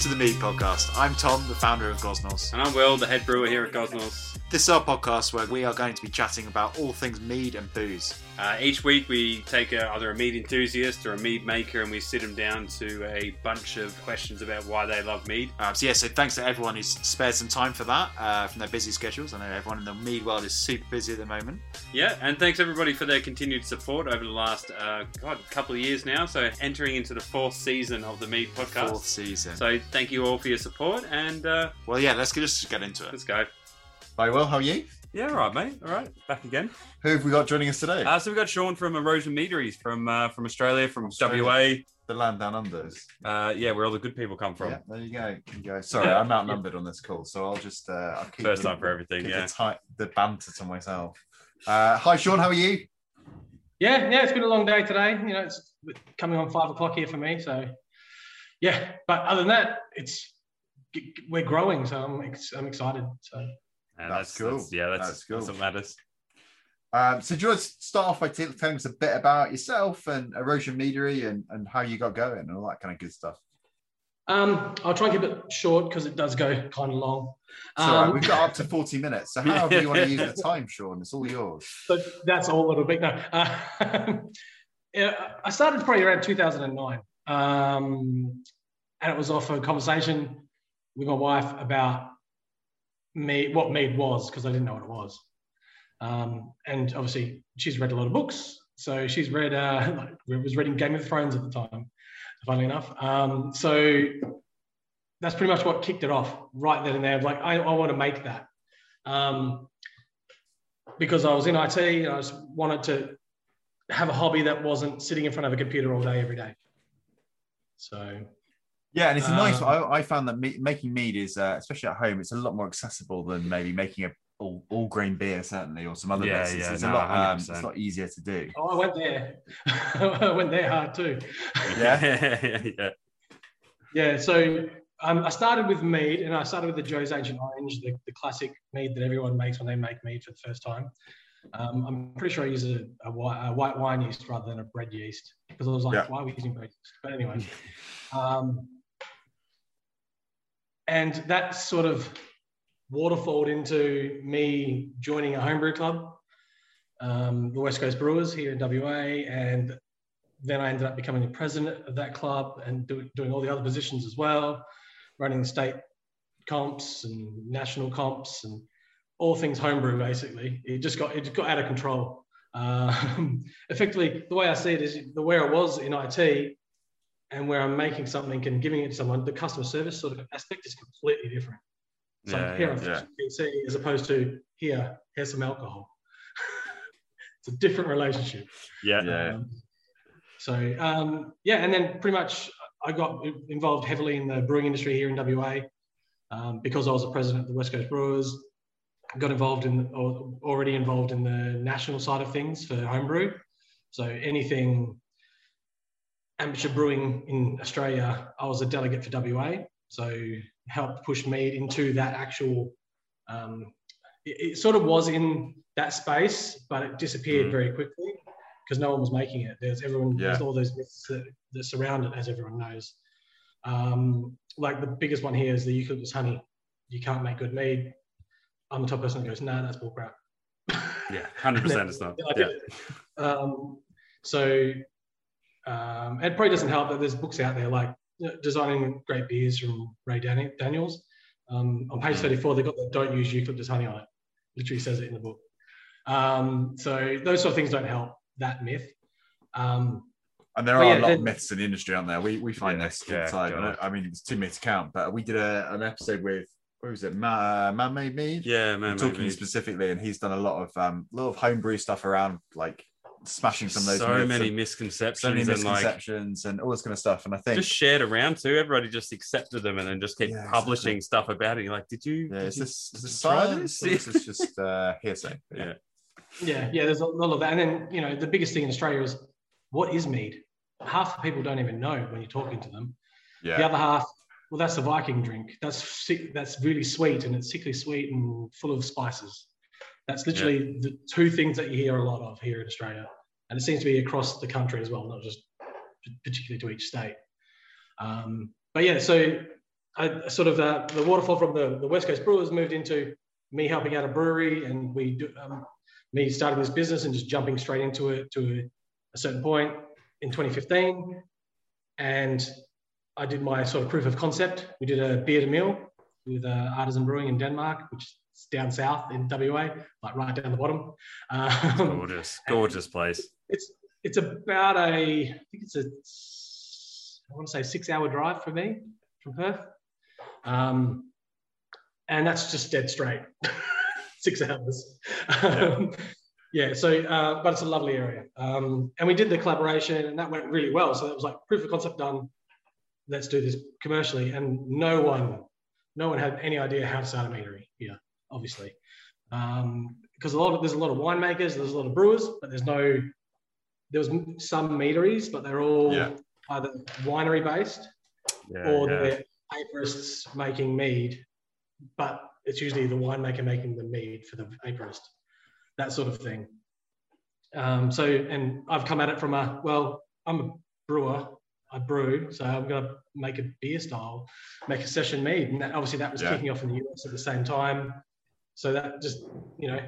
To the Mead Podcast. I'm Tom, the founder of Gosnells. And I'm Will, the head brewer here at Gosnells. This is our podcast where we are going to be chatting about all things mead and booze. Uh, each week we take a, either a mead enthusiast or a mead maker and we sit them down to a bunch of questions about why they love mead. Um, so yeah, so thanks to everyone who's spared some time for that uh, from their busy schedules. I know everyone in the mead world is super busy at the moment. Yeah, and thanks everybody for their continued support over the last uh, God couple of years now. So entering into the fourth season of the Mead Podcast. Fourth season. So thank you all for your support and uh, well, yeah, let's just get into it. let's go. Hi, well. How are you? Yeah, all right, mate. All right, back again. Who have we got joining us today? Uh, so we've got Sean from Erosion Meaderies from uh, from Australia, from Australia. the land down unders. Uh, yeah, where all the good people come from. Yeah, there you go. You go. Sorry, I'm outnumbered on this call, so I'll just uh, I'll keep First the- time for everything, keep yeah. The, ti- the banter to myself. Uh, hi, Sean. How are you? Yeah, yeah, it's been a long day today. You know, it's coming on five o'clock here for me. So, yeah, but other than that, it's we're growing, so I'm ex- I'm excited. So, Yeah, That's cool. yeah, that's, That's cool. that's what matters. Um, so, do you want to start off by t- telling us a bit about yourself and Erosion Meadery and, and how you got going and all that kind of good stuff? um, I'll try and keep it short because it does go kind of long. So, Um, we've got up to 40 minutes. So, however you want to use the time, Sean, it's all yours. but that's all a little bit. No, uh, yeah, I started probably around 2009, um, and it was off a conversation with my wife about me, what mead was, because I didn't know what it was. Um, and obviously, she's read a lot of books, so she's read. Uh, was reading Game of Thrones at the time, funnily enough. Um, so that's pretty much what kicked it off right then and there. Like, I, I want to make that. Um, because I was in IT and I just wanted to have a hobby that wasn't sitting in front of a computer all day every day. So Yeah, and it's a nice. Uh, I, I found that me, making mead is, uh, especially at home, it's a lot more accessible than maybe making a all, all grain beer, certainly, or some other Yeah, bits. It's, yeah, it's no, a lot. Um, it's a lot easier to do. oh, I went there. I went there hard too. Yeah. yeah. Yeah. So um, I started with mead, and I started with the Joe's Ancient Orange, the, the classic mead that everyone makes when they make mead for the first time. Um, I'm pretty sure I use a, a, white, a white wine yeast rather than a bread yeast because I was like, Yeah. why are we using bread yeast? But anyway, um, and that sort of waterfalled into me joining a homebrew club, um, the West Coast Brewers here in WA, and then I ended up becoming the president of that club and do, doing all the other positions as well, running state comps and national comps and all things homebrew. Basically, it just got it just got out of control. Um, effectively, the way I see it is the where I was in IT and where I'm making something and giving it to someone, the customer service sort of aspect is completely different. So Yeah, here yeah, I'm PC as opposed to here, here's some alcohol. it's a different relationship. Yeah. Yeah. Um, so um, yeah, and then pretty much I got involved heavily in the brewing industry here in WA um, because I was the president of the West Coast Brewers. Got involved in or already involved in the national side of things for homebrew. So anything amateur brewing in Australia, I was a delegate for WA. So helped push mead into that actual. Um, it, it sort of was in that space, but it disappeared Mm. very quickly because no one was making it. There's everyone. yeah. There's all those myths that, that surround it, as everyone knows. Um, like the biggest one here is the eucalyptus honey. You can't make good mead. I'm the top person that goes, nah, that's bullcrap. Yeah. Hundred percent. It's not. Yeah. Um, so um, it probably doesn't help that there's books out there like designing great beers from Ray Dan- Daniels. Um, on page Mm. 34, they've got the don't use eucalyptus honey on it. Literally says it in the book. Um, so those sort of things don't help that myth. Um, And there are yeah, a lot of myths in the industry, aren't there? We, we find Yeah, this yeah, the time. I mean, it's too many to count, but we did a, an episode with, what was it, Ma, uh, Man Made Mead? Yeah, man. talking maybe. specifically, and he's done a lot of um, lot of homebrew stuff around like smashing some of those so myths many and misconceptions so many and like and all this kind of stuff. And I think just shared around too. Everybody just accepted them and then just kept Yeah, publishing exactly. stuff about it. You're like, did you? yeah, did is you- this is did this you science? or this? This is just uh, hearsay. But Yeah. yeah, yeah, there's a lot of that. And then, you know, the biggest thing in Australia is what is mead? Half the people don't even know when you're talking to them. yeah, The other half, well, that's a Viking drink. That's sick, that's really sweet and it's sickly sweet and full of spices. That's literally the two things that you hear a lot of here in Australia, and it seems to be across the country as well, not just particularly to each state. Um, but yeah, so I sort of uh, the waterfall from the, the West Coast Brewers moved into me helping out a brewery and we do, um, me starting this business and just jumping straight into it to a, certain point in 2015. And I did my sort of proof of concept. We did a beer to meal with uh, Artisan Brewing in Denmark, which down south in WA, like right down the bottom. Um, Gorgeous, gorgeous place. it's it's about a I think it's a I want to say six hour drive for me from Perth, um, and that's just dead straight, six hours. Um, yeah, so uh, but it's a lovely area, um, and we did the collaboration, and that went really well. So it was like proof of concept done. Let's do this commercially, and no one, no one had any idea how to start a meadery here, obviously, um, because a lot of there's a lot of winemakers, there's a lot of brewers, but there's no there was some meaderies, but they're all Yeah. either winery based Yeah, or yeah. they're apiarists making mead, but it's usually the winemaker making the mead for the apiarist, that sort of thing. Um, so, and I've come at it from a well, I'm a brewer, I brew, so I'm going to make a beer style, make a session mead, and that, obviously that was kicking off in the US at the same time. So that just you know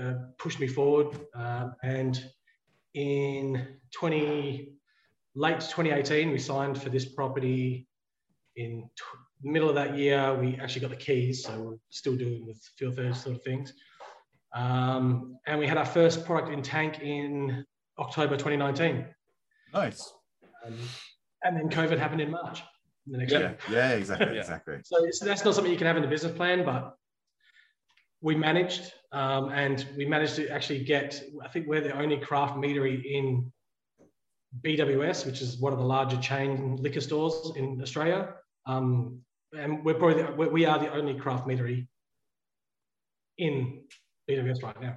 uh, pushed me forward, um, and in 20 late 2018 we signed for this property in t- middle of that year we actually got the keys so we're still doing the field those sort of things um, and we had our first product in tank in october 2019 Nice. um, and then covid happened in march the next Yeah, year yeah, exactly, Yeah. exactly. so it's, that's not something you can have in the business plan, but we managed, um, and we managed to actually get. I think we're the only craft meadery in BWS, which is one of the larger chain liquor stores in Australia. Um, and we're probably the, we- are the only craft meadery in BWS right now.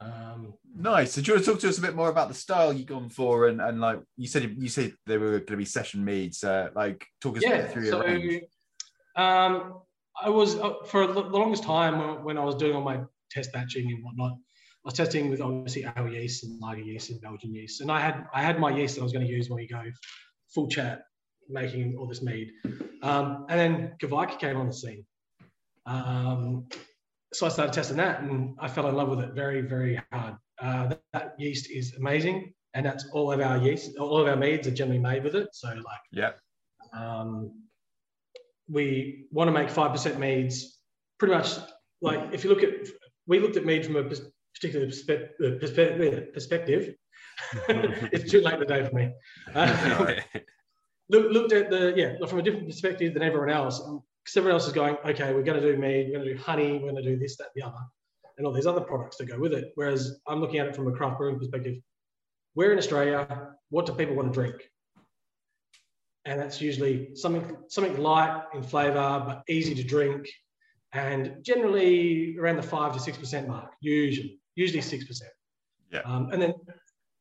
Um, Nice. So do you want to talk to us a bit more about the style you've gone for, and, and like you said, you said they were going to be session meads. Uh, like talk us yeah. through your range. So, um, I was uh, for the longest time when- when I was doing all my test batching and whatnot. I was testing with obviously our yeast and lager yeast and Belgian yeast, and I had I had my yeast that I was going to use when we go full chat making all this mead. Um, and then Kveik came on the scene. Um, so I started testing that, and I fell in love with it very very hard. Uh, that, that yeast is amazing, and that's all of our yeast. All of our meads are generally made with it. So like. Yeah. Um, we want to make five percent meads. Pretty much, like if you look at, we looked at mead from a particular perspe- perspe- perspective. it's too late in the day for me. Uh, look, looked at the yeah from a different perspective than everyone else. Because everyone else is going, okay, we're going to do mead, we're going to do honey, we're going to do this, that, the other, and all these other products that go with it. Whereas I'm looking at it from a craft brewing perspective. We're in Australia. What do people want to drink? And that's usually something something light in flavour but easy to drink, and generally around the five to six percent mark. Usually, usually six percent. Yeah. Um, and then,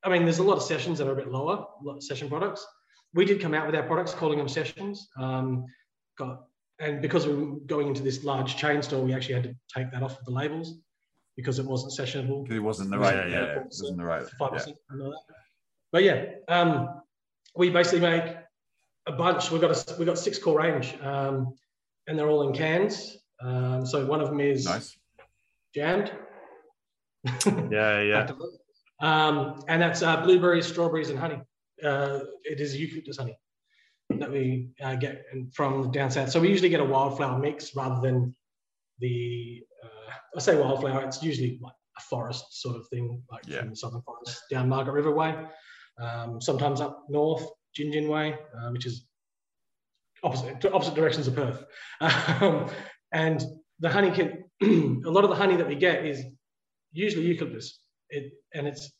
I mean, there's a lot of sessions that are a bit lower, a lot of session products. We did come out with our products, calling them sessions. Um, got and because we were going into this large chain store, we actually had to take that off of the labels because it wasn't sessionable. It wasn't the right. yeah, Yeah, yeah. it wasn't the right. Five percent. that. But yeah, um, we basically make a bunch. We've got a, we've got six core range, um, and they're all in cans. Um, so one of them is Nice. jammed. yeah, yeah. Um, and that's uh, blueberries, strawberries, and honey. Uh, it is eucalyptus honey that we uh, get from down south. So we usually get a wildflower mix rather than the. Uh, I say wildflower. It's usually like a forest sort of thing, like Yeah. from the southern forest down Margaret River way. Um, sometimes up north, Gin way, uh, which is opposite opposite directions of Perth. Um, and the honey can. a lot of the honey that we get is usually eucalyptus. It, and it's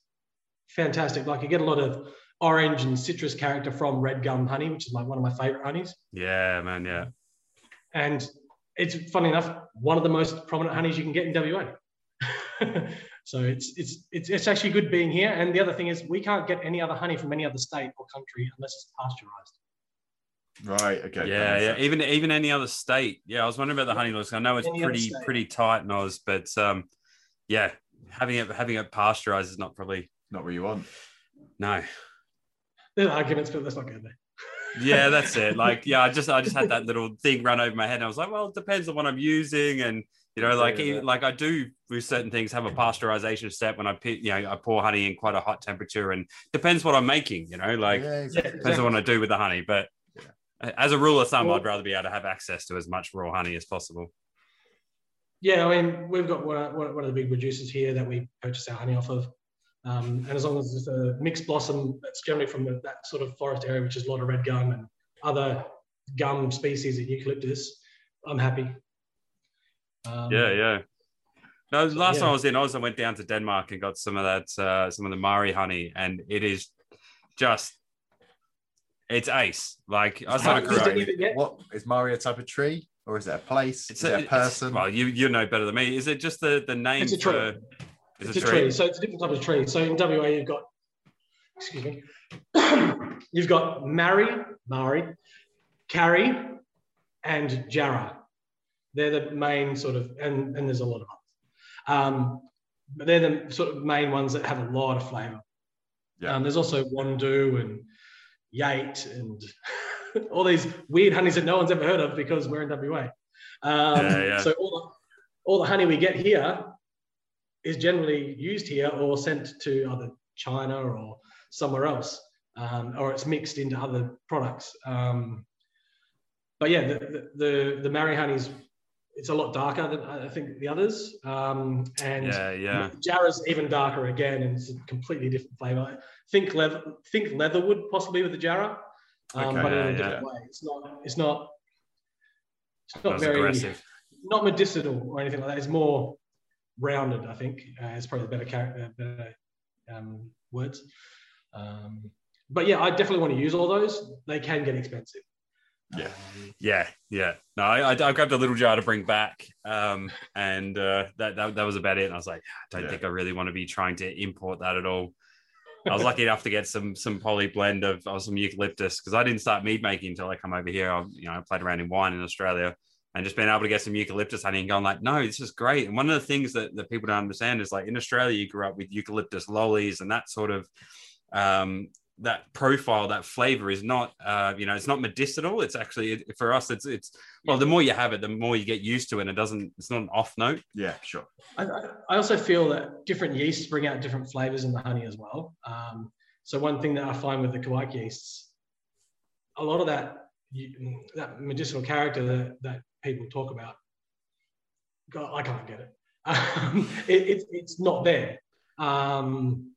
fantastic. Like you get a lot of orange and citrus character from red gum honey, which is like one of my favorite honeys. Yeah, man, yeah. And it's funny enough, one of the most prominent honeys you can get in WA. so it's, it's it's it's actually good being here. And the other thing is we can't get any other honey from any other state or country unless it's pasteurized. Right. Okay. Yeah, yeah. sense. Even even any other state. Yeah, I was wondering about the honey laws. I know it's Any pretty pretty tight in Oz, but um, yeah, having it having it pasteurized is not probably Not where you want. no. There's arguments, but let's not go there. Yeah, that's it. Like, yeah, I just I just had that little thing run over my head. And I was like, well, it depends on what I'm using, and you know, like Yeah. like I do with certain things have a pasteurization step when I you know I pour honey in quite a hot temperature, and depends what I'm making. You know, like yeah, exactly. depends on what I do with the honey. But Yeah. as a rule of thumb, Well- I'd rather be able to have access to as much raw honey as possible. Yeah, I mean, we've got one, one one of the big producers here that we purchase our honey off of. Um, and as long as it's a mixed blossom, that's generally from the, that sort of forest area, which is a lot of red gum and other gum species of eucalyptus, I'm happy. Um, Yeah, yeah. No, the last yeah. time I was in Oz, I went down to Denmark and got some of that, uh, some of the Marri honey, and it is just, it's ace. Like I How started does it growing. even What is Mario a type of tree, or is it a place? It's is it a it's- person? well, you you know better than me. Is it just the the name It's a tree. Is It's it a tree. So it's a different type of tree. So in WA, you've got, excuse me, you've got Marri, Marri, Karri, and Jarrah. They're the main sort of, and, and there's a lot of others. Um, but they're the sort of main ones that have a lot of flavour. Yeah. Um, there's also Wandoo and Yate and all these weird honeys that no one's ever heard of because we're in WA. Um, Yeah, yeah. So all the, all the honey we get here is generally used here or sent to either China or somewhere else, um, or it's mixed into other products. Um, but yeah, the, the, the, the Marri honey's, it's a lot darker than I think the others. Um, and Yeah, yeah. Jarrah's even darker again, and it's a completely different flavor. Think leather, think leatherwood possibly with the Jarrah, um, Okay, but in yeah, a yeah. different way. It's not, it's not, it's not very aggressive. not medicinal or anything like that. It's more rounded, I think. Uh, is probably the better, character, better um, words. Um, but yeah, I definitely want to use all those. They can get expensive. Yeah. Um, Yeah, yeah. No, I, I, I grabbed a little jar to bring back, um, and uh, that, that that was about it. And I was like, I don't Yeah. think I really want to be trying to import that at all. I was lucky enough to get some some poly blend of, of some eucalyptus because I didn't start mead making until I come over here. I, you know, I played around in wine in Australia and just being able to get some eucalyptus honey and going like, no, this is great. And one of the things that, that people don't understand is like in Australia, you grew up with eucalyptus lollies and that sort of um, that profile, that flavor is not, uh, you know, it's not medicinal. It's actually for us, it's it's well, the more you have it, the more you get used to it. And it doesn't, it's not an off note. Yeah, sure. I, I- I also feel that different yeasts bring out different flavors in the honey as well. Um, so one thing that I find with the Kveik yeasts, a lot of that you- that medicinal character that, that people talk about, God, I can't get it. Um, it, it it's not there. Um,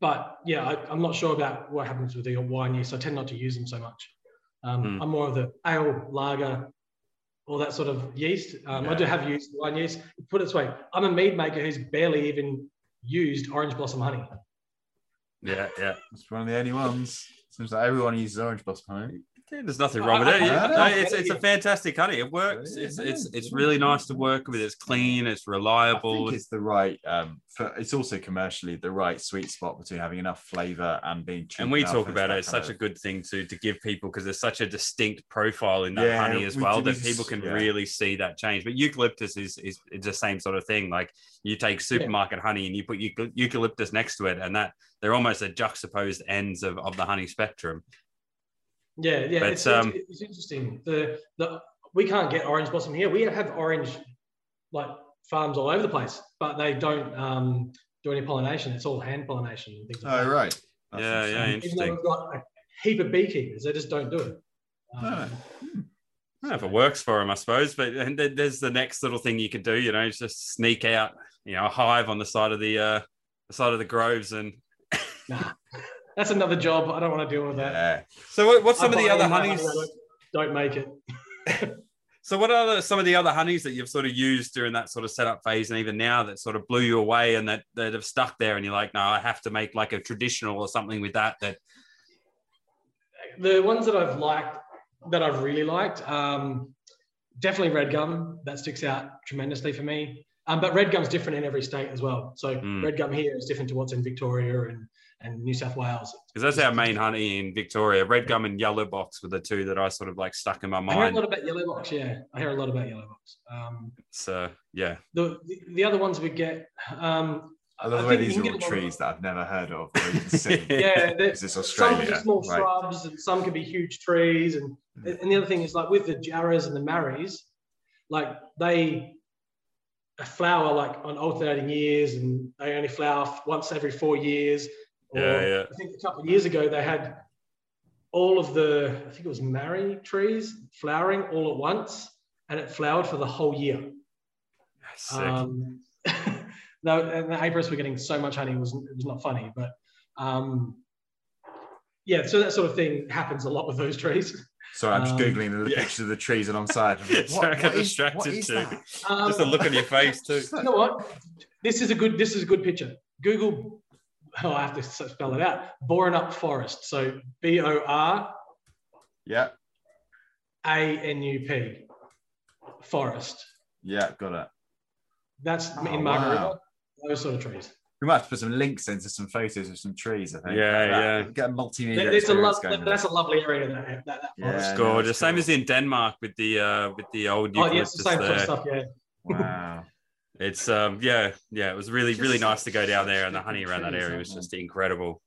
but yeah, I, I'm not sure about what happens with the wine yeast. I tend not to use them so much. Um, Hmm. I'm more of the ale, lager, all that sort of yeast. Um, I do have used wine yeast. Put it this way, I'm a mead maker who's barely even used orange blossom honey. Yeah, yeah. It's one of the only ones. Seems like everyone uses orange blossom honey. Yeah, There's nothing wrong with it. Yeah, no, it's it's a fantastic honey. It works. It's it's it's really nice to work with. It's clean. It's I reliable. think it's the right. Um, for, it's also commercially the right sweet spot between having enough flavor and being cheap. and we talk about it. It's such a good thing to to give people because there's such a distinct profile in that Yeah, honey as we well do- that people can yeah. really see that change. But eucalyptus is is it's the same sort of thing. Like you take supermarket honey and you put euca- eucalyptus next to it, and that they're almost at juxtaposed ends of, of the honey spectrum. Yeah, yeah, But, it's, um, it's, it's interesting. The the we can't get orange blossom here. We have orange like farms all over the place, but they don't um, do any pollination. It's all hand pollination and things like Oh that. right. That's Yeah, yeah, interesting. Even though we've got a heap of beekeepers, they just don't do it. Um, No. I don't know if it works for them, I suppose. But and then there's the next little thing you can do. You know, is just sneak out, you know, a hive on the side of the uh, the side of the groves and Nah, that's another job. I don't want to deal with that. Yeah. So what, what's some I of the other honeys? honey, Don't, make it. So what are the, some of the other honeys that you've sort of used during that sort of setup phase, and even now that sort of blew you away, and that that have stuck there, and you're like, no, I have to make like a traditional or something with that. That The ones that I've liked, that I've really liked, um, definitely red gum. That sticks out tremendously for me. Um, but red gum's different in every state as well. So Mm. red gum here is different to what's in Victoria and, and New South Wales. because that's our main honey in Victoria. Red gum and yellow box were the two that I sort of like stuck in my mind. I hear a lot about yellow box. Yeah, I hear a lot about yellow box. Um, So yeah, the, the the other ones we get, um, I love I the way these you are all get a lot of- trees that I've never heard of. Or even seen. Yeah, they're- This is some Australia. can be small right. shrubs and some can be huge trees. And Mm. and the other thing is like with the jarrahs and the marris, like they flower like on alternating years and they only flower once every four years. Or Yeah, yeah. I think a couple of years ago they had all of the I think it was marri trees flowering all at once, and it flowered for the whole year. Sick. Um, no, and the Apris were getting so much honey, it was, it was not funny. But um, yeah, so that sort of thing happens a lot with those trees. Sorry, I'm just Um, googling the yeah. pictures of the trees alongside. I'm like, Sorry, I got distracted is too. Um, Just a look on your face too. You know what? This is a good. This is a good picture. Google. Oh, I have to spell it out. Boranup Forest. So B O R Yeah, A N U P. Forest. yeah, got it. That's Oh, in Margaret wow. River. Those sort of trees. We might have to put some links into some photos of some trees. I think. Yeah, that. yeah. Get a multimedia. There- There's a lo- going that's a lovely area. That, that, that Yeah. It's no, gorgeous. it's Same cool. as in Denmark with the uh with the old Oh, yeah, it's eucalyptus the same sort of stuff. Yeah. Wow. It's um yeah yeah it was really Just really nice to go down there and the honey around that area was just incredible.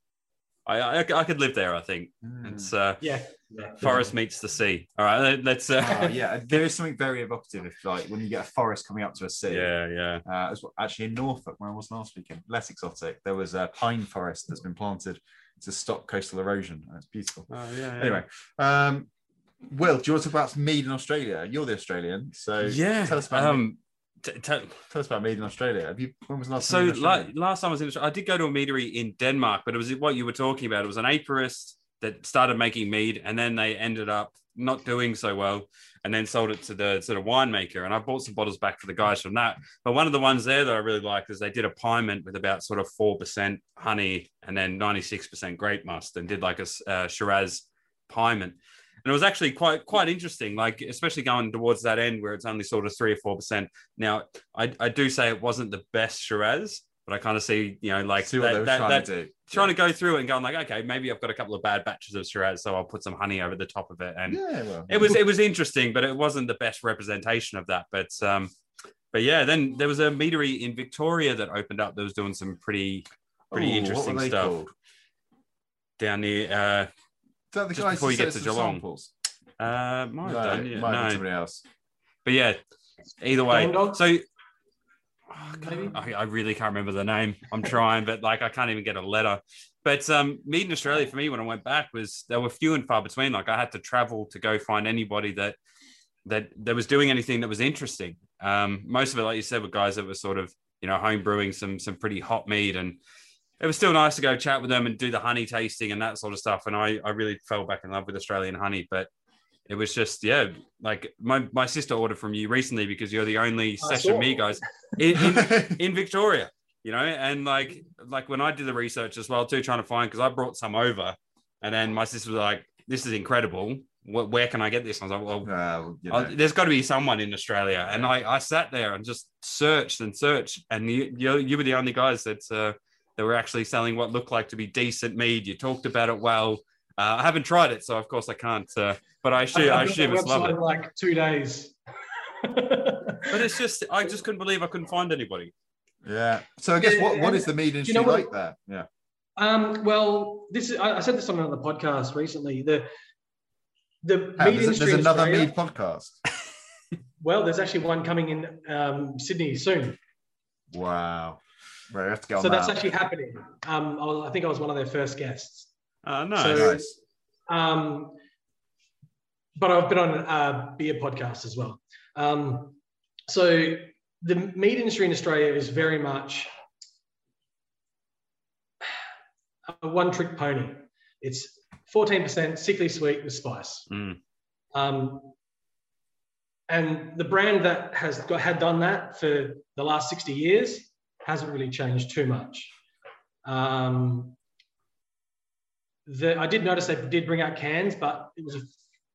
I, I I could live there. I think Mm. it's uh Yeah. yeah. forest meets the sea. All right, let- let's uh Oh, yeah, there is something very evocative if like when you get a forest coming up to a sea. yeah yeah Uh, as well- actually, in Norfolk, where I was last weekend, less exotic, there was a pine forest that's been planted to stop coastal erosion. and It's beautiful. oh, yeah Anyway, um, Will, do you want to talk about mead in Australia? You're the Australian, so yeah tell us about um t- t- tell us about mead in Australia. Have you? When was last So time? you were in la- Australia? last time I was in, Australia, I did go to a meadery in Denmark, but it was what you were talking about. It was an apiarist that started making mead, and then they ended up not doing so well, and then sold it to the sort of winemaker. And I bought some bottles back for the guys from that. But one of the ones there that I really liked is they did a pyment with about sort of four percent honey and then ninety six percent grape must, and did like a uh, Shiraz pyment. And it was actually quite quite interesting, like especially going towards that end where it's only sort of three or four percent. Now, I, I do say it wasn't the best Shiraz, but I kind of see, you know, like See that, were that, trying that- to trying to go through it and going like, okay, maybe I've got a couple of bad batches of Shiraz, so I'll put some honey over the top of it. And Yeah, well, it was it was interesting, but it wasn't the best representation of that. But um, but yeah, then there was a meadery in Victoria that opened up that was doing some pretty pretty Ooh, interesting stuff called? down near uh Is that the Just guys before you get to us some Geelong. samples? uh might have No, done, yeah, might no. somebody else. But yeah, either way. So oh, I, I really can't remember the name. I'm trying, but like I can't even get a letter. But um, meet in Australia for me when I went back was there were few and far between. Like I had to travel to go find anybody that that that was doing anything that was interesting. Um, most of it, like you said, were guys that were sort of you know home brewing some some pretty hot meat and it was still nice to go chat with them and do the honey tasting and that sort of stuff. And I I really fell back in love with Australian honey, but it was just yeah like my, my sister ordered from you recently because you're the only I session me guys in, in, in victoria you know? And like like when i did the research as well too trying to find because i brought some over and then my sister was like this is incredible. Wh- where can i get this? I was like well Well, you know. there's got to be someone in Australia, and I, I sat there and just searched and searched, and you you, you were the only guys that uh, that were actually selling what looked like to be decent mead. You talked about it well. Uh, I haven't tried it, so of course I can't. Uh, but I assume I built assume that it's website lovely. like two days. But it's just I just couldn't believe I couldn't find anybody. yeah. So I guess Yeah, what, what and- is the mead industry know like there? Yeah. Um, well, this is, I, I said this on another podcast recently. The the meat there's, industry there's another Australia- mead podcast. Well, there's actually one coming in um, Sydney soon, Wow. Right, I have to get on so that. that's actually happening. Um, I, was, I think I was one of their first guests. Oh no, So- nice. Um, but I've been on a beer podcast as well. Um, so the meat industry in Australia is very much a one-trick pony. It's 14% sickly sweet with spice. Mm. Um, and the brand that has got, had done that for the last 60 years hasn't really changed too much. Um, the, I did notice they did bring out cans, but it was a,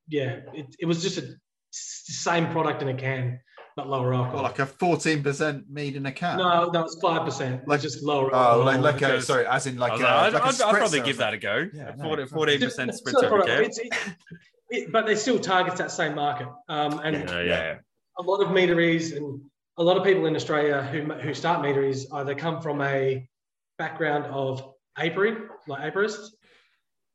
yeah, it, it was just a same product in a can, but lower alcohol. Well, like a 14% mead in a can. no, that was five percent, like just lower. Oh, alcohol. like, like a, sorry, as in like, was a, like, I'd, like a I'd- I'd probably give that a go. Yeah, no, 40, 14% It's spritz still a every product. can. It's- it- it- but they still targets that same market. Um, and Yeah, yeah. a lot of meaderies and a lot of people in Australia who who start meaderies either come from a background of apiary, like apiarists,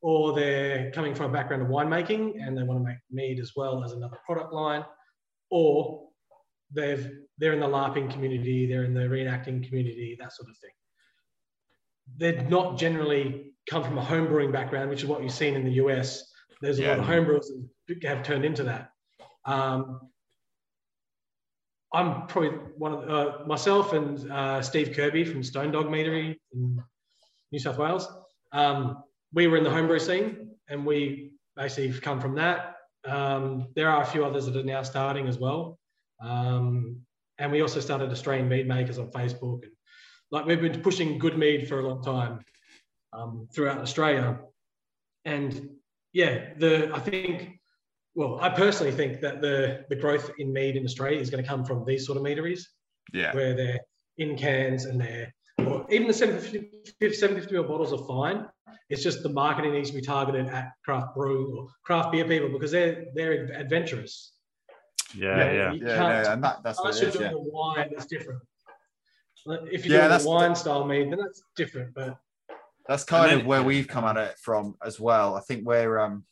or they're coming from a background of winemaking and they want to make mead as well as another product line, or they've they're in the LARPing community, they're in the reenacting community, that sort of thing. They're not generally come from a homebrewing background, which is what you've seen in the US. There's a Yeah. lot of homebrewers that have turned into that. Um, I'm probably one of uh, myself and uh, Steve Kirby from Stone Dog Meadery in New South Wales. Um, we were in the homebrew scene, and we basically come from that. Um, there are a few others that are now starting as well, um, and we also started Australian mead makers on Facebook. And like we've been pushing good mead for a long time um, throughout Australia, and yeah, the I think well, I personally think that the the growth in mead in Australia is going to come from these sort of meaderies Yeah. where they're in cans and they're or even the 750, 750 ml bottles are fine. It's just the marketing needs to be targeted at craft brew or craft beer people because they're they're adventurous. Yeah, yeah. You Yeah, can't- no, and that, that's what Unless it you're is. doing Yeah. the wine, it's different. If you're Yeah, doing that's the wine style mead, then that's different. But That's kind then- of where we've come at it from as well. I think we're um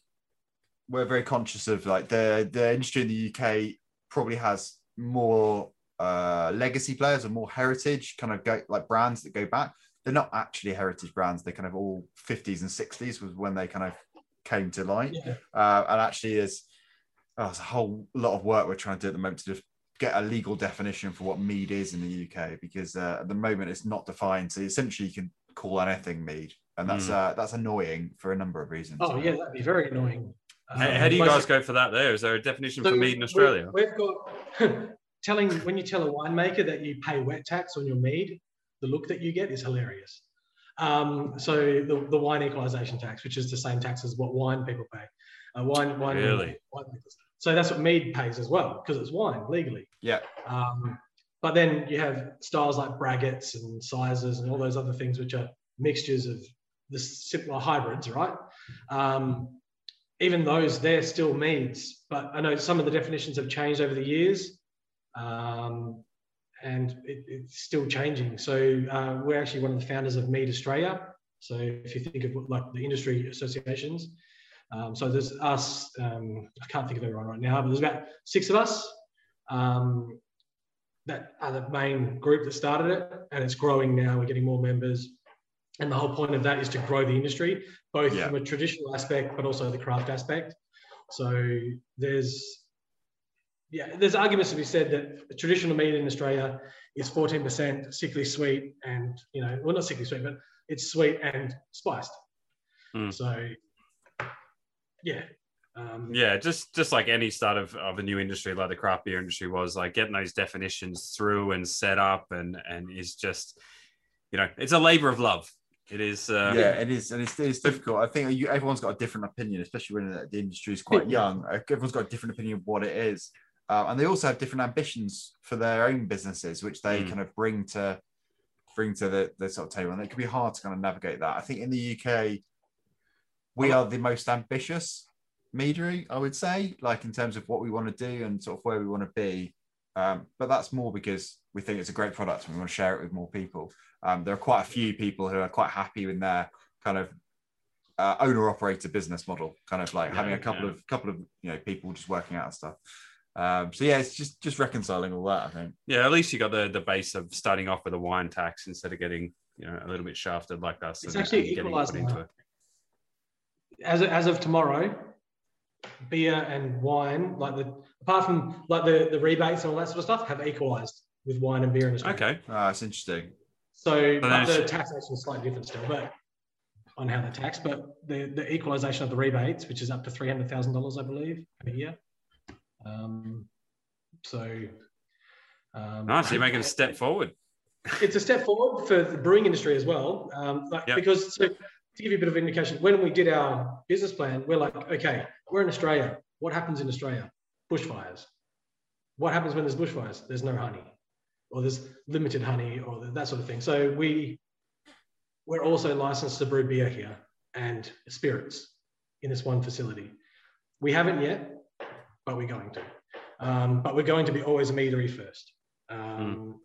we're very conscious of like the the industry in the UK probably has more uh legacy players or more heritage kind of go like brands that go back. They're not actually heritage brands. They're kind of all 50s and 60s was when they kind of came to light. yeah, Uh, and actually is oh, there's a whole lot of work we're trying to do at the moment to just get a legal definition for what mead is in the UK because uh, at the moment it's not defined. So essentially you can call anything mead, and that's Mm. uh, that's annoying for a number of reasons. oh yeah, that'd be very annoying. How, Um, how do you guys go for that there? Is there a definition So for mead in Australia? We've got telling when you tell a winemaker that you pay wet tax on your mead, the look that you get is hilarious. Um, so the, the wine equalisation tax, which is the same tax as what wine people pay, uh, wine wine Really? winemakers. So that's what mead pays as well because it's wine legally. Yeah. Um, but then you have styles like braggots and cysers and all those other things, which are mixtures of the simpler hybrids, right? Um, even those, they're still meads. But I know some of the definitions have changed over the years, um, and it, it's still changing. So uh, we're actually one of the founders of Mead Australia. So if you think of like the industry associations, um, so there's us. Um, I can't think of everyone right now, but there's about six of us. Um, that are the main group that started it, and it's growing now. We're getting more members, and the whole point of that is to grow the industry, both Yeah. from a traditional aspect, but also the craft aspect. So there's, yeah, there's arguments to be said that traditional meat in Australia is 14% sickly sweet, and you know, well, not sickly sweet, but it's sweet and spiced. Mm. So, yeah. Um, Yeah, just just like any start of, of a new industry, like the craft beer industry was, like getting those definitions through and set up, and and is just, you know, it's a labor of love. It is. Uh, yeah, it is, and it's, it's difficult. I think you, everyone's got a different opinion, especially when the, the industry is quite young. Everyone's got a different opinion of what it is, uh, and they also have different ambitions for their own businesses, which they Mm. kind of bring to bring to the, the sort of table, and it can be hard to kind of navigate that. I think in the UK, we are the most ambitious meadery, I would say, like in terms of what we want to do and sort of where we want to be. Um, but that's more because we think it's a great product and we want to share it with more people. Um, there are quite a few people who are quite happy with their kind of uh, owner operator business model, kind of like Yeah, having a couple yeah. of couple of you know people just working out stuff. Um, so yeah, it's just just reconciling all that. I think. yeah, at least you got the the base of starting off with a wine tax instead of getting you know a little bit shafted like us. It's and- actually and getting equalised put into it. as of, as of tomorrow, beer and wine, like the apart from like the, the rebates and all that sort of stuff, have equalised with wine and beer in Australia. Okay, Ah, it's interesting. So But but the it's- taxation is slightly different still, but on how they tax, but the, the equalisation of the rebates, which is up to three hundred thousand dollars, I believe, per year. Um, so um, nice. You're making a step forward. it's a step forward for the brewing industry as well. Um, like, Yep. Because so to give you a bit of indication, when we did our business plan, we're like, okay, we're in Australia. What happens in Australia? Bushfires. What happens when there's bushfires? There's no honey, or there's limited honey, or that sort of thing. So we we're also licensed to brew beer here and spirits in this one facility. We haven't yet, but we're going to. Um, but we're going to be always a meadery first. Um,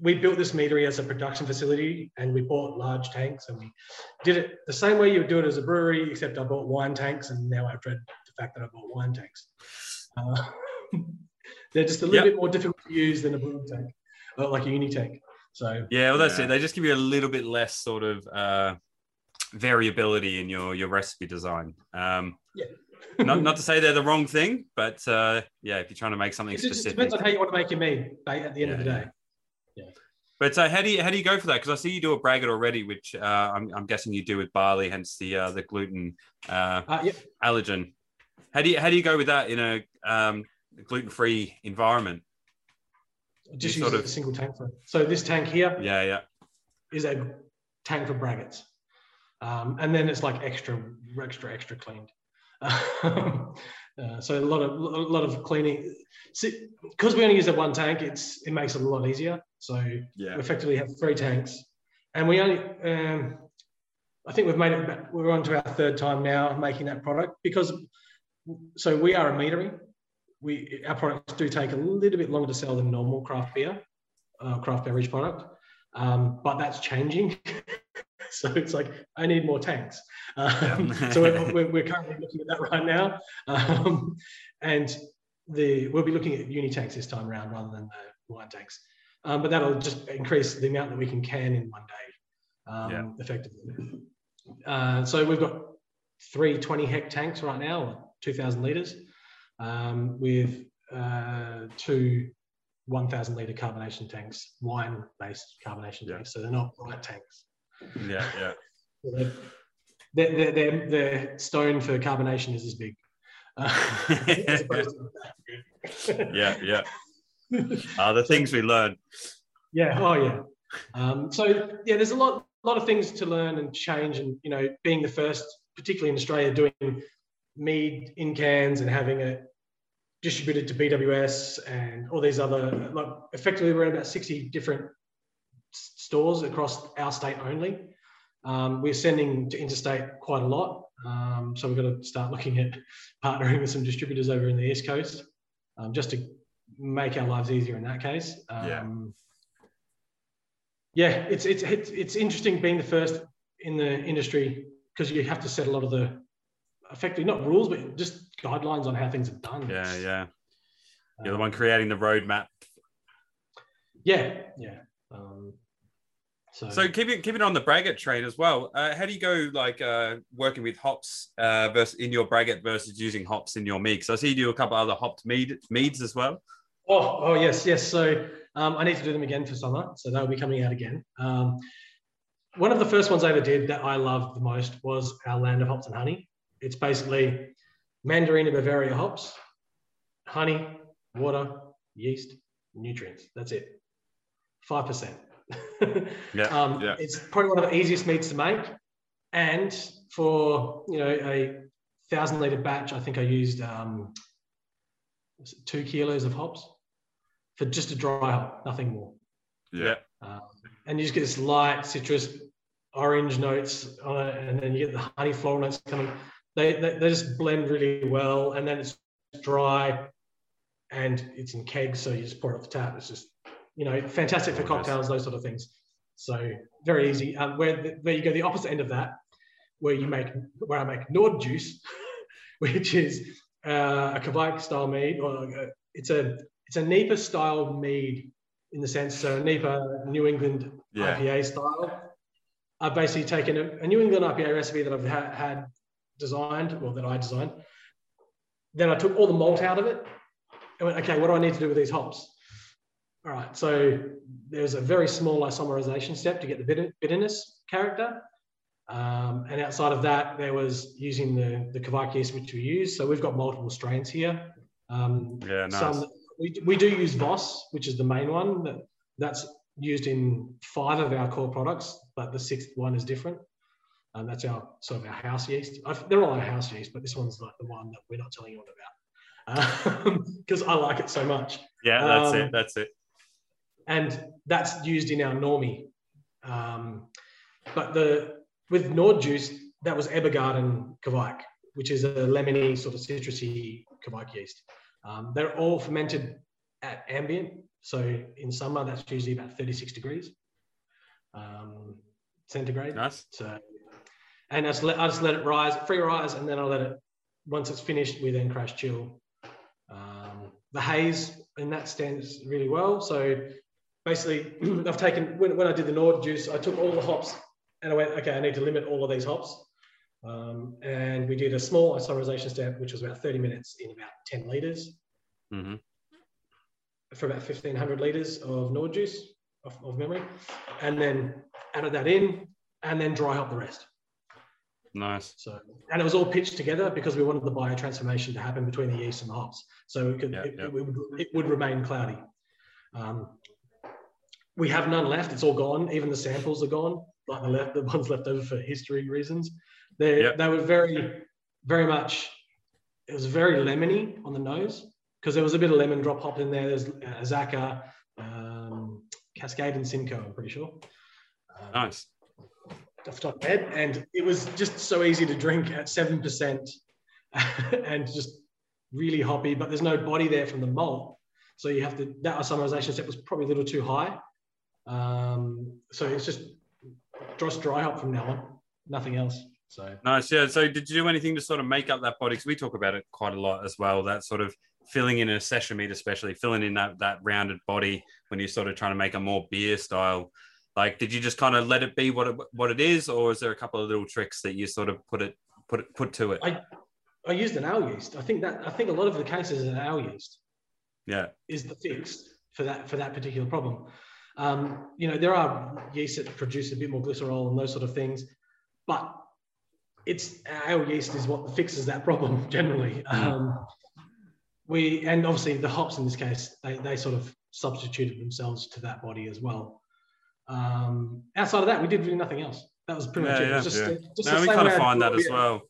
we built this meadery as a production facility and we bought large tanks and we did it the same way you would do it as a brewery, except I bought wine tanks and now I dread the fact that I bought wine tanks. Uh, they're just a little Yep. bit more difficult to use than a brewing tank, like a uni tank. So Yeah, well, that's Yeah. it. They just give you a little bit less sort of uh, variability in your your recipe design. Um, Yeah. not not to say they're the wrong thing, but uh, yeah, if you're trying to make something it specific. depends on how you want to make your mead mate, at the end of the day. Yeah, day. But uh, how do you how do you go for that? Because I see you do a braggot already, which uh, I'm, I'm guessing you do with barley, hence the uh, the gluten uh, Uh, yeah, allergen. How do you how do you go with that in a um, gluten free environment? Just use sort of- a single tank for it. So this tank here Yeah, yeah, is a tank for braggots. Um, and then it's like extra, extra, extra cleaned. uh, so a lot of a lot of cleaning. Because we only use that one tank, it's it makes it a lot easier. So Yeah. we effectively have three tanks, and we only. Um, I think we've made it. We're on to our third time now making that product because. So we are a meadery. We our products do take a little bit longer to sell than normal craft beer, uh, craft beverage product, um, but that's changing. so it's like I need more tanks. Um, so we're, we're, currently looking at that right now, um, and the we'll be looking at uni tanks this time around rather than the wine tanks. Um, but that'll just increase the amount that we can can in one day, um, Yeah. effectively. Uh, so we've got three 20 hect tanks right now, 2,000 liters, um, with uh, two 1,000 liter carbonation tanks, wine-based carbonation Yeah. tanks. So they're not bright tanks. yeah, yeah. So they're, they're, they're, their stone for carbonation is as big. Uh, as opposed to- yeah, yeah. Uh, the things we learn. Yeah. Oh, yeah. Um, so yeah, there's a lot, lot of things to learn and change, and you know, being the first, particularly in Australia, doing mead in cans and having it distributed to BWS and all these other, like effectively, we're in about 60 different stores across our state only. Um, we're sending to interstate quite a lot, um, so we've got to start looking at partnering with some distributors over in the east coast, um, just to make our lives easier in that case. Um, Yeah. yeah, it's, it's it's it's interesting being the first in the industry because you have to set a lot of the effectively not rules but just guidelines on how things are done. Yeah, yeah. You're the Um, one creating the roadmap. Yeah, yeah. Um, so, So keep it keep it on the braggot train as well. Uh, how do you go like uh, working with hops uh, versus in your braggot versus using hops in your mead? Because I see you do a couple other hopped mead meads as well. oh, oh yes, yes. So um, I need to do them again for summer, so they'll be coming out again. Um, one of the first ones I ever did that I loved the most was our Land of Hops and Honey. It's basically Mandarina Bavaria hops, honey, water, yeast, nutrients. That's it. Five percent. Yeah, um, yeah. It's probably one of the easiest meats to make, and for you know a thousand liter batch, I think I used um, two kilos of hops for just a dry hop, nothing more. Yeah. Um, and you just get this light citrus orange notes on it, and then you get the honey floral notes coming. They, they, they just blend really well, and then it's dry and it's in kegs, so you just pour it off the tap. It's just, you know, fantastic for cocktails, those sort of things. So very easy. Um, where, the, where you go the opposite end of that, where you make, where I make Nord juice, which is uh, a Kveik style mead, or uh, it's a it's a NEIPA style mead in the sense, so NEIPA New England Yeah. IPA style. I've basically taken a, a New England IPA recipe that I've ha- had designed, well, that I designed. Then I took all the malt out of it and went, okay, what do I need to do with these hops? All right, so there's a very small isomerization step to get the bitterness character. Um, and outside of that, there was using the, the Kveik yeast, which we use. So we've got multiple strains here. Um, Yeah, nice. some we, we do use Voss, which is the main one. That that's used in five of our core products, but the sixth one is different. And that's our sort of our house yeast. i they're all our house yeast, but this one's like the one that we're not telling you all about because I like it so much. Yeah, that's Um, it. That's it. And that's used in our Normie. Um, but the with Nord juice, that was Ebbegarden Kveik, which is a lemony sort of citrusy Kveik yeast. Um, they're all fermented at ambient, So in summer, that's usually about 36 degrees um, centigrade. Nice. So, and I just, let, I just let it rise, free rise, and then I let it, once it's finished, we then crash chill. Um, the haze in that stands really well. So basically, I've taken, when, when I did the Nord juice, I took all the hops and I went, okay, I need to limit all of these hops. Um, and we did a small isomerization step, which was about 30 minutes in about 10 liters hmm for about 1500 liters of Nord juice of, of memory, and then added that in and then dry hop the rest. Nice. So, and it was all pitched together because we wanted the biotransformation to happen between the yeast and the hops. So it, could, Yeah, it, yeah. it would, it would remain cloudy. Um, we have none left. It's all gone. Even the samples are gone, like the, left, the ones left over for history reasons. They, Yeah. they were very, very much, it was very lemony on the nose because there was a bit of lemon drop hop in there. There's uh, Azacca, um, Cascade, and Simcoe, I'm pretty sure. Um, Nice. Off the top of my head, and it was just so easy to drink at seven percent, and just really hoppy. But there's no body there from the malt, so you have to. That isomerization step was probably a little too high, um, so it's just just dry hop from now on, nothing else. So Nice. Yeah. So, did you do anything to sort of make up that body? Because we talk about it quite a lot as well. That sort of filling in a session mead, especially filling in that that rounded body when you're sort of trying to make a more beer style. Like, did you just kind of let it be what it, what it is, or is there a couple of little tricks that you sort of put it put it put to it? I I used an ale yeast. I think that I think a lot of the cases an ale yeast. yeah. is the fix for that for that particular problem. Um, you know, there are yeasts that produce a bit more glycerol and those sort of things, but it's our yeast is what fixes that problem generally. Um, we and obviously the hops in this case they, they sort of substituted themselves to that body as well. Um, outside of that, we did really nothing else. That was pretty much Yeah, it. It was just, yeah. just No, we kind of find that as well.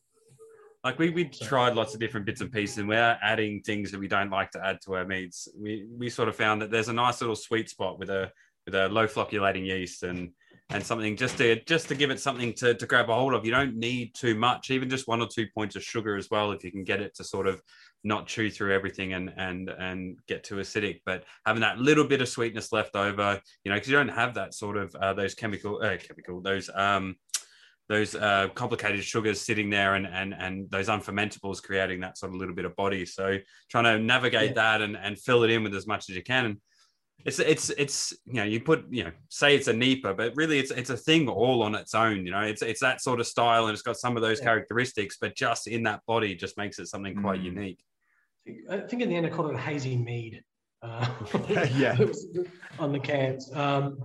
Like we we tried lots of different bits and pieces, and we're adding things that we don't like to add to our meads. We we sort of found that there's a nice little sweet spot with a with a low flocculating yeast and and something just to just to give it something to, to grab a hold of. You don't need too much, even just one or two points of sugar as well, if you can get it to sort of not chew through everything and and and get too acidic. But having that little bit of sweetness left over, you know, because you don't have that sort of uh, those chemical uh, chemical those um those uh, complicated sugars sitting there and and and those unfermentables creating that sort of little bit of body. So trying to navigate Yeah. that and and fill it in with as much as you can. And it's it's it's you know you put you know say it's a NEIPA, but really it's it's a thing all on its own. You know it's it's that sort of style and it's got some of those Yeah. characteristics, but just in that body just makes it something quite Mm. unique. I think in the end I called it a hazy mead. Uh, Yeah. on the cans. Um,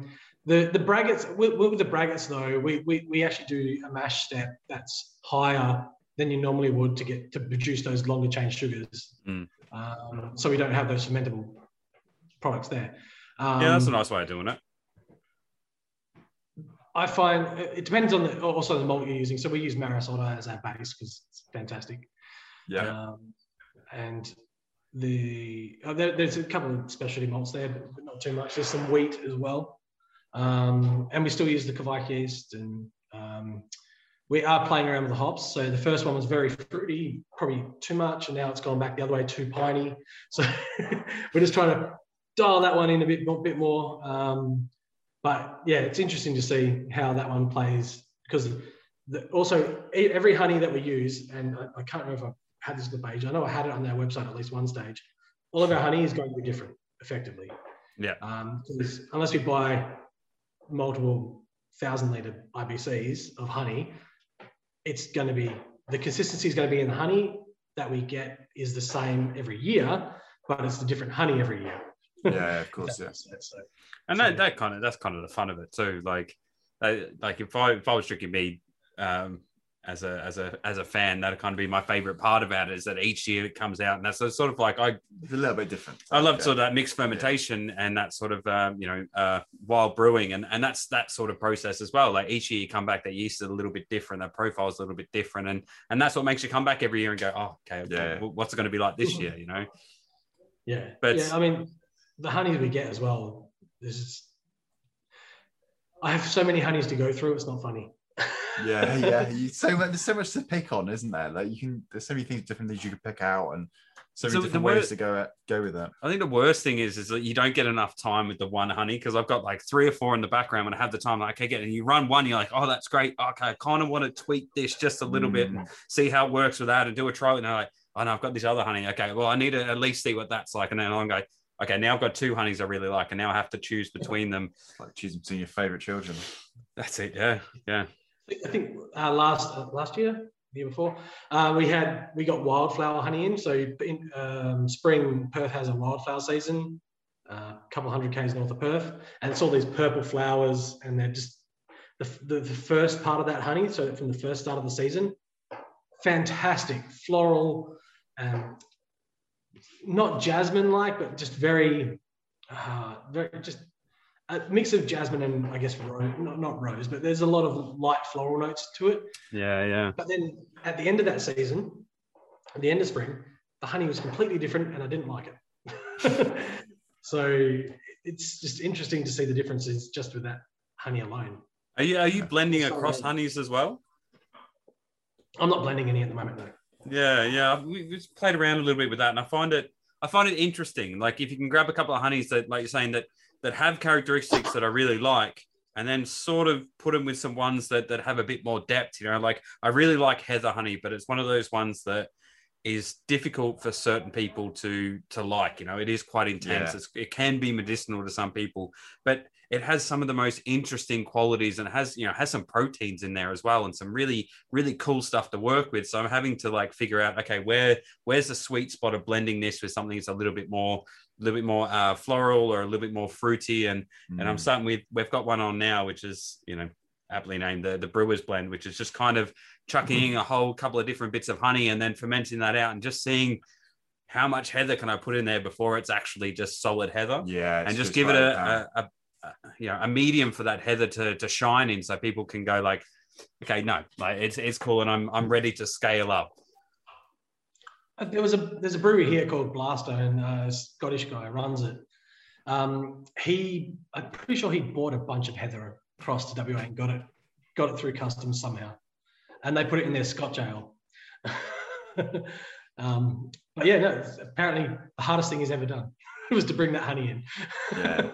the the braggots with, with the braggots though, we, we we actually do a mash step that's higher than you normally would to get to produce those longer chain sugars. Mm. Um, so we don't have those fermentable products there. Um, yeah, that's a nice way of doing it. I find it depends on the also the malt you're using. So we use Maris Otter as our base because it's fantastic. Yeah. Um, and the uh, there, there's a couple of specialty malts there, but, but not too much. There's some wheat as well, um, and we still use the Kveik yeast, and um, we are playing around with the hops. So the first one was very fruity, probably too much, and now it's gone back the other way, too piney. So we're just trying to dial that one in a bit, a bit more. Um, but yeah, it's interesting to see how that one plays because also every honey that we use, and I, I can't remember had this on the page. I know I had it on their website at least one stage. All of our honey is going to be different, effectively. Yeah. Um, unless we buy multiple thousand liter IBCs of honey, it's going to be the consistency is going to be in the honey that we get is the same every year, but it's a different honey every year. Yeah, of course, yeah. So- and So- that, that kind of that's kind of the fun of it too like uh, like if i if i was drinking mead um as a as a as a fan that'd kind of be my favorite part about it is that each year it comes out and that's sort of like i It's a little bit different. i love Yeah. sort of that mixed fermentation and that sort of um, you know uh wild brewing and and that's that sort of process as well like each year you come back that yeast is a little bit different that profile is a little bit different and and that's what makes you come back every year and go oh okay Yeah. well, what's it going to be like this year you know Yeah, But- yeah. I mean, the honeys we get as well. This is. I have so many honeys to go through. It's not funny. Yeah, yeah. You, so much, there's so much to pick on, isn't there? Like you can, there's so many things, different things you can pick out, and so many So different ways to go at, go with it. I think the worst thing is is that you don't get enough time with the one honey because I've got like three or four in the background when I have the time. Like, okay, get and you run one, you're like, oh, that's great. Okay, I kind of want to tweak this just a little bit and mm. see how it works with that and do a trial. And I'm like, oh no, I've got this other honey. Okay, well, I need to at least see what that's like. And then I'm going, okay, now I've got two honeys I really like, and now I have to choose between them. It's like choosing between your favorite children. That's it. Yeah, yeah. I think uh, last uh, last year, year before, uh, we had we got wildflower honey in. So in um, spring, Perth has a wildflower season, uh, a couple hundred k's north of Perth, and it's all these purple flowers, and they're just the, the, the first part of that honey. So from the first start of the season, fantastic floral, um, not jasmine like, but just very, uh, very just a mix of jasmine and I guess rose, not, not rose, but there's a lot of light floral notes to it. Yeah, yeah. But then at the end of that season, at the end of spring, the honey was completely different and I didn't like it. so it's just interesting to see the differences just with that honey alone. Are you are you blending Sorry. across honeys as well? I'm not blending any at the moment though. Yeah, yeah. We we just played around a little bit with that, and I find it I find it interesting. Like if you can grab a couple of honeys that, like you're saying, that that have characteristics that I really like, and then sort of put them with some ones that that have a bit more depth. You know, like I really like heather honey, but it's one of those ones that is difficult for certain people to to like. You know, it is quite intense. Yeah. It's, it can be medicinal to some people, but it has some of the most interesting qualities and has you know has some proteins in there as well and some really really cool stuff to work with so i'm having to like figure out okay where where's the sweet spot of blending this with something that's a little bit more little bit more uh, floral or a little bit more fruity. And and i'm Mm. starting with we've got one on now which is you know aptly named the, the brewers blend which is just kind of chucking in a whole couple of different bits of honey and then fermenting that out and just seeing how much heather can i put in there before it's actually just solid heather. Yeah, and it's just give it like a, a, a, a you know a medium for that heather to to shine in so people can go like okay no like it's it's cool and i'm i'm ready to scale up There was a there's a brewery here called Blasta, and a Scottish guy runs it. Um, he, I'm pretty sure he bought a bunch of heather across to WA and got it got it through customs somehow, and they put it in their Scotch ale. um, but yeah, no, apparently the hardest thing he's ever done was to bring that honey in. Yeah.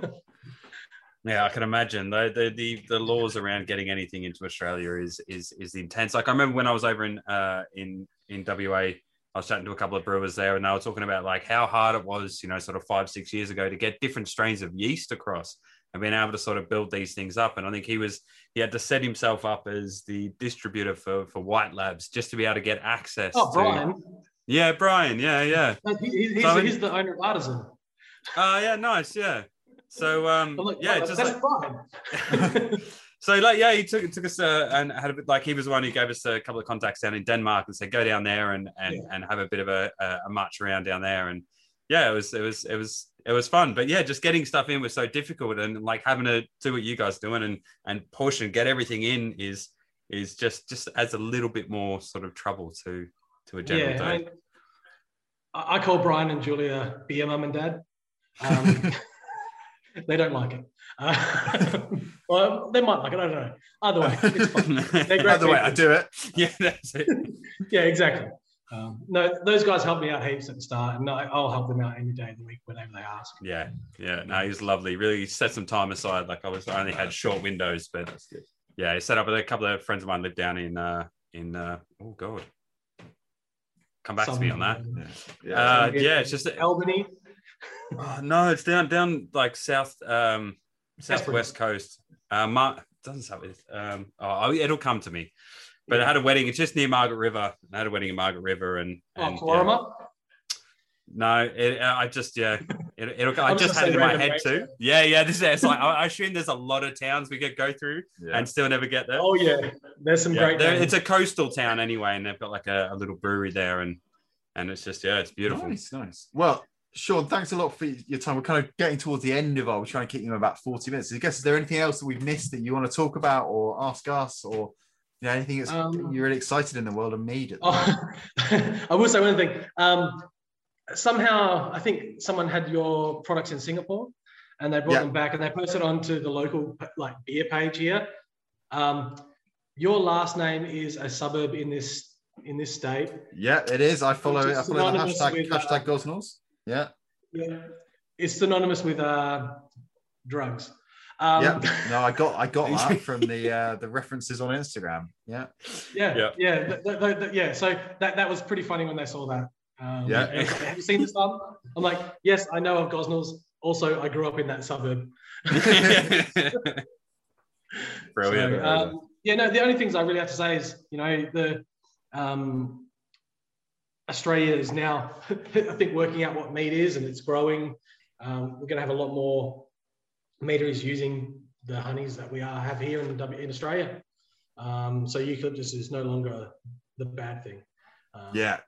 yeah i can imagine the, the the the laws around getting anything into australia is is is intense like i remember when i was over in uh in in wa i was chatting to a couple of brewers there and they were talking about like how hard it was you know sort of five six years ago to get different strains of yeast across and being able to sort of build these things up and i think he was he had to set himself up as the distributor for for white labs just to be able to get access oh, to Brian, yeah brian yeah yeah he- he- he's, So, he's the owner of Artisan. Oh yeah, nice. Yeah. So um, like, yeah, "Oh, just that's like, fine. so like yeah, he took took us uh, and had a bit like he was the one who gave us a couple of contacts down in Denmark and said go down there and and, and have a bit of a, a a march around down there and yeah, it was it was it was it was fun. But yeah, just getting stuff in was so difficult and like having to do what you guys doing and and push and get everything in is is just just adds a little bit more sort of trouble to to a general yeah, day. I, I I call Brian and Julia beer mum and dad. Um, they don't like it. Uh, well, they might like it. I don't know. Either way, it's fun. They're great Either way, I do it. yeah, that's it. Yeah, exactly. Um, no, those guys helped me out heaps at the start, and I, I'll help them out any day of the week whenever they ask. Yeah, yeah. No, he's lovely. Really set some time aside. Like I was, I only had short windows, but yeah, he set up with a couple of friends of mine live down in uh in uh oh god. Come back to me on that. Yeah. Uh, yeah, it's just Albany. Oh, no, it's down down like south um southwest coast. Uh, Mar- doesn't start with um. Oh, it'll come to me. But I had a wedding. It's just near Margaret River. I had a wedding in Margaret River, and, Oh, and yeah. No, it, uh, I just yeah, it, it'll. I I just had it in my head names. too. Yeah, yeah. This is it's like I, I assume there's a lot of towns we could go through Yeah. and still never get there. Oh yeah, there's some yeah, great. it's a coastal town anyway, and they've got like a, a little brewery there, and and it's just yeah, it's beautiful. Nice, nice. Well, Sean, thanks a lot for your time. We're kind of getting towards the end of our. We're trying to keep you in about forty minutes. I guess is there anything else that we've missed that you want to talk about or ask us or you know anything that's Um, you're really excited in the world of mead? At the? Oh, I will say one thing. Um, somehow, I think someone had your products in Singapore, and they brought Yeah. them back, and they posted onto the local like beer page here. Um, your last name is a suburb in this in this state. Yeah, it is. I follow. I follow the hashtag with, uh, hashtag Gosnells. Yeah. Yeah, it's synonymous with uh, drugs. Um, yeah. No, I got I got that from the uh, the references on Instagram. Yeah. yeah, Yeah. yeah, th- th- th- th- yeah. So that that was pretty funny when they saw that. Um, Yeah. and, Have you seen this one? I'm like, yes, I know of Gosnells. Also, I grew up in that suburb. Brilliant. So, um, yeah, no. The only things I really have to say is, you know, the um, Australia is now, I think, working out what mead is, and it's growing. Um, we're going to have a lot more meaderies using the honeys that we are have here in, W- in Australia. Um, so eucalyptus is no longer the bad thing. Um, Yeah.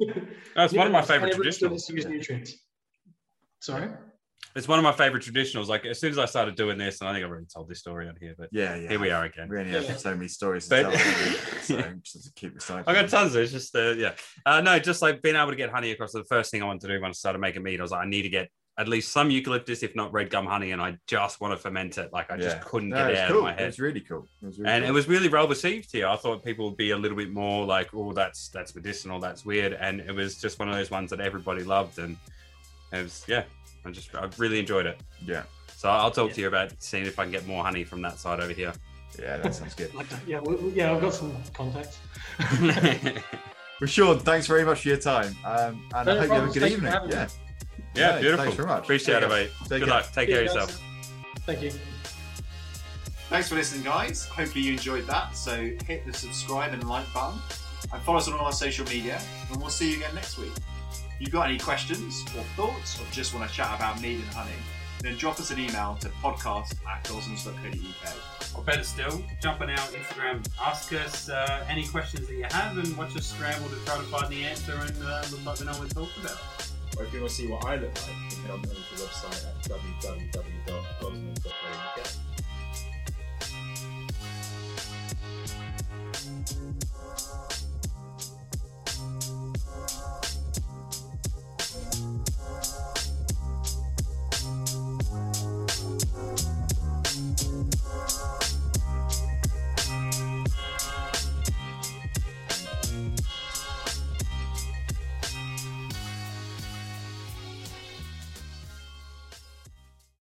That's one of my favorite everyone's. Use nutrients. Sorry. It's one of my favorite traditionals. Like as soon as I started doing this, and I think I've already told this story on here, but Yeah. Yeah. here we are again. We only have Yeah. so many stories to But- tell. haven't so just have to keep recycling. I got tons of. It's just uh, yeah. Uh, no, just like being able to get honey across. The first thing I wanted to do when I started making mead, I was like, I need to get at least some eucalyptus, if not red gum honey, and I just want to ferment it. Like I just Yeah. couldn't No, get it it's out cool. of my head. was really cool. It really and cool. it was really well received here. I thought people would be a little bit more like, "Oh, that's that's medicinal, that's weird," and it was just one of those ones that everybody loved, and it was yeah. I just I really enjoyed it. yeah. So I'll talk to you about seeing if I can get more honey from that side over here. Yeah, that sounds good. Like that. Yeah, we, we- yeah. I've got some contacts. Well, Sean, thanks very much for your time. Um, and No I hope you have a good Thanks evening. having me. Yeah. yeah, No, beautiful. Thanks very much. Appreciate it, mate. Take Good care. luck. Take care of yourself. Thank you. Thanks for listening, guys. Hopefully you enjoyed that. So hit the subscribe and like button, and follow us on all our social media. And we'll see you again next week. If you've got any questions or thoughts, or just want to chat about mead and honey, then drop us an email to podcast at dawsons.co.uk. Or better still, jump on our Instagram, ask us uh, any questions that you have, and watch us scramble to try to find the answer and uh, look like we know what we're talking about. Or if you want to see what I look like, you can head on over to the website at www